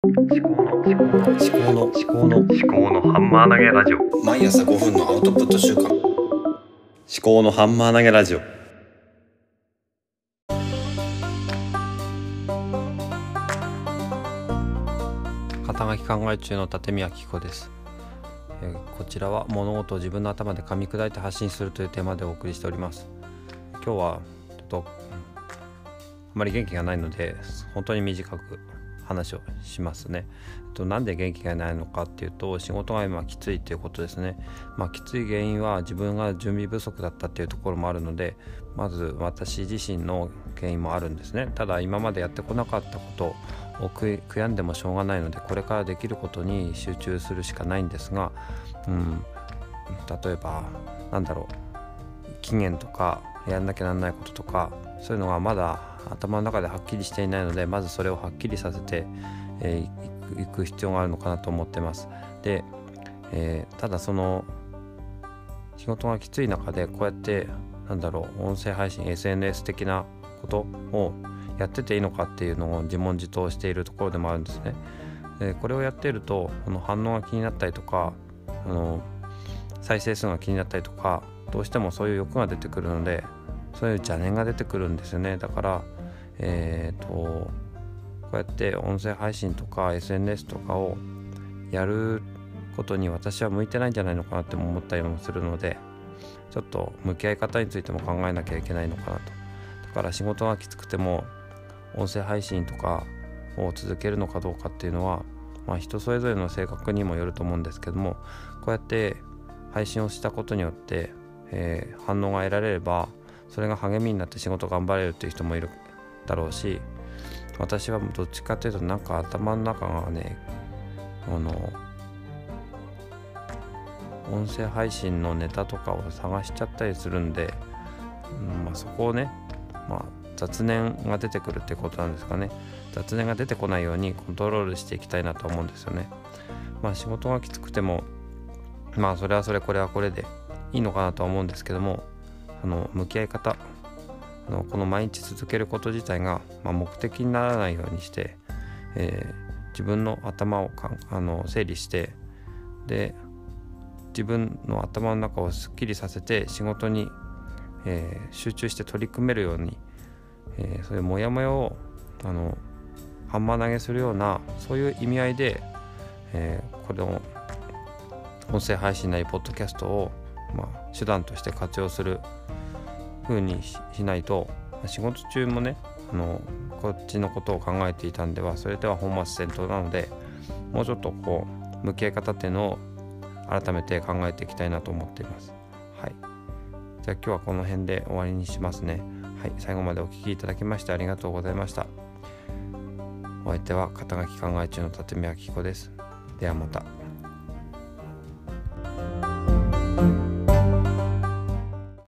思考の思考の思考の思考の思考のハンマー投げラジオ。毎朝5分のアウトプット週間思考のハンマー投げラジオ。肩書き考え中の立宮紀子です、えーこちらは物事を自分の頭で噛み砕いて発信するというテーマでお送りしております。今日はちょっとうんあまり元気がないので本当に短く話をしますね、えっと、なんで元気がないのかっていうと仕事が今きついっていうことですね。まあきつい原因は自分が準備不足だったっていうところもあるのでまず私自身の原因もあるんですね。ただ今までやってこなかったことを悔悔やんでもしょうがないのでこれからできることに集中するしかないんですが、うん、例えばなんだろう期限とかやんなきゃなんないこととかそういうのがまだ頭の中ではっきりしていないのでまずそれをはっきりさせて、えーいく必要があるのかなと思ってます。で、えーただその仕事がきつい中でこうやってなんだろう音声配信 SNS 的なことをやってていいのかっていうのを自問自答しているところでもあるんですね。でこれをやっているとこの反応が気になったりとかあの再生数が気になったりとかどうしてもそういう欲が出てくるのでそういう邪念が出てくるんですよねだからえっ、とこうやって音声配信とか SNS とかをやることに私は向いてないんじゃないのかなって思ったりもするのでちょっと向き合い方についても考えなきゃいけないのかなと。だから仕事がきつくても音声配信とかを続けるのかどうかっていうのは、まあ、人それぞれの性格にもよると思うんですけどもこうやって配信をしたことによって、えー反応が得られればそれが励みになって仕事頑張れるっていう人もいる。だろうし私はどっちかっていうとなんか頭の中がねあの音声配信のネタとかを探しちゃったりするんで、うんまあ、そこをね、まあ、雑念が出てくるってことなんですかね雑念が出てこないようにコントロールしていきたいなと思うんですよね。まあ仕事がきつくてもまあそれはそれこれはこれでいいのかなとは思うんですけどもあの向き合い方のこの毎日続けること自体が、まあ、目的にならないようにして、えー自分の頭をかあの整理してで自分の頭の中をすっきりさせて仕事に、えー集中して取り組めるように、えーそういうモヤモヤをあのハンマー投げするようなそういう意味合いで、えーこの音声配信なりポッドキャストを、まあ、手段として活用する風にししないと仕事中もねあのこっちのことを考えていたんではそれでは本末転倒なのでもうちょっとこう向き合い方っていうのを改めて考えていきたいなと思っています。はい、じゃあ今日はこの辺で終わりにしますね。はい、最後までお聞きいただきましてありがとうございました。お相手は肩書き考え中の立宮紀子です。ではまた。